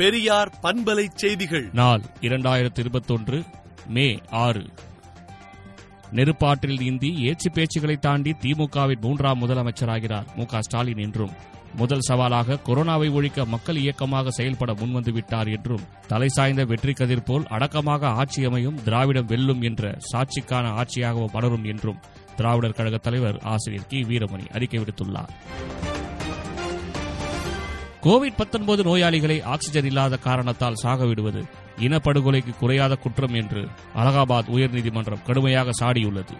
பெரியார் பண்பலை செய்திகள். நாள் இரண்டாயிரத்தி இருபத்தொன்று மே ஆறு. நெருப்பாற்றில் இந்தி ஏச்சு பேச்சுகளை தாண்டி திமுகவின் மூன்றாம் முதலமைச்சராகிறார் மு க ஸ்டாலின் என்றும் முதல் சவாலாக கொரோனாவை ஒழிக்க மக்கள் இயக்கமாக செயல்பட முன்வந்துவிட்டார் என்றும் தலை சாய்ந்த வெற்றி கதிர் போல் அடக்கமாக ஆட்சி அமையும் திராவிடம் வெல்லும் என்ற சாட்சிக்கான ஆட்சியாகவும் மலரும் என்றும் திராவிடர் கழக தலைவர் ஆசிரியர் கி. வீரமணி அறிக்கை விடுத்துள்ளார். கோவிட் 19 நோயாளிகளை ஆக்சிஜன் இல்லாத காரணத்தால் சாகவிடுவது இனப்படுகொலைக்கு குறையாத குற்றம் என்று அலகாபாத் உயர்நீதிமன்றம் கடுமையாக சாடியுள்ளது.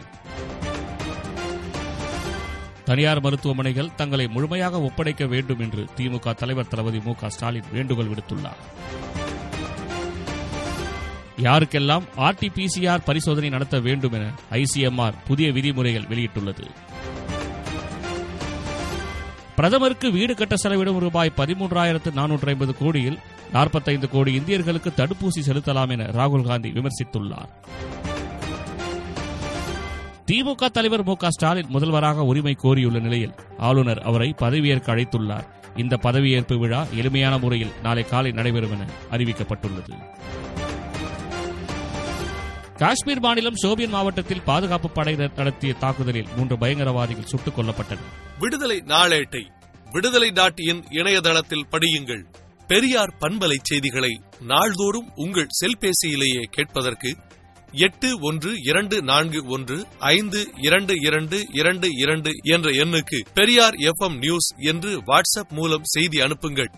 தனியார் மருத்துவமனைகள் தங்களை முழுமையாக ஒப்படைக்க வேண்டும் என்று திமுக தலைவர் தளபதி மு க ஸ்டாலின் வேண்டுகோள் விடுத்துள்ளார். யாருக்கெல்லாம் ஆர்டிபிசிஆர் பரிசோதனை நடத்த வேண்டும் என ஐசிஎம்ஆர் புதிய விதிமுறைகள் வெளியிட்டுள்ளது. பிரதமருக்கு வீடு கட்ட செலவிடும் ரூபாய் பதிமூன்றாயிரத்து நானூற்று ஐம்பது கோடியில் நாற்பத்தைந்து கோடி இந்தியர்களுக்கு தடுப்பூசி செலுத்தலாம் என ராகுல் காந்தி விமர்சித்துள்ளார். திமுக தலைவர் மு க ஸ்டாலின் முதல்வராக உரிமை கோரியுள்ள நிலையில் ஆளுநர் அவரை பதவியேற்க அழைத்துள்ளார். இந்த பதவியேற்பு விழா எளிமையான முறையில் நாளை காலை நடைபெறும் என அறிவிக்கப்பட்டுள்ளது. காஷ்மீர் மாநிலம் சோபியன் மாவட்டத்தில் பாதுகாப்பு படையினர் நடத்திய தாக்குதலில் மூன்று பயங்கரவாதிகள் சுட்டுக் கொல்லப்பட்டனர். விடுதலை நாளேட்டை விடுதலை நாட்டியின் இணையதளத்தில் படியுங்கள். பெரியார் பண்பலை செய்திகளை நாள்தோறும் உங்கள் செல்பேசியிலேயே கேட்பதற்கு எட்டு ஒன்று இரண்டு நான்கு ஒன்று ஐந்து இரண்டு இரண்டு இரண்டு இரண்டு என்ற எண்ணுக்கு பெரியார் எஃப்எம் நியூஸ் என்று வாட்ஸ்அப் மூலம் செய்தி அனுப்புங்கள்.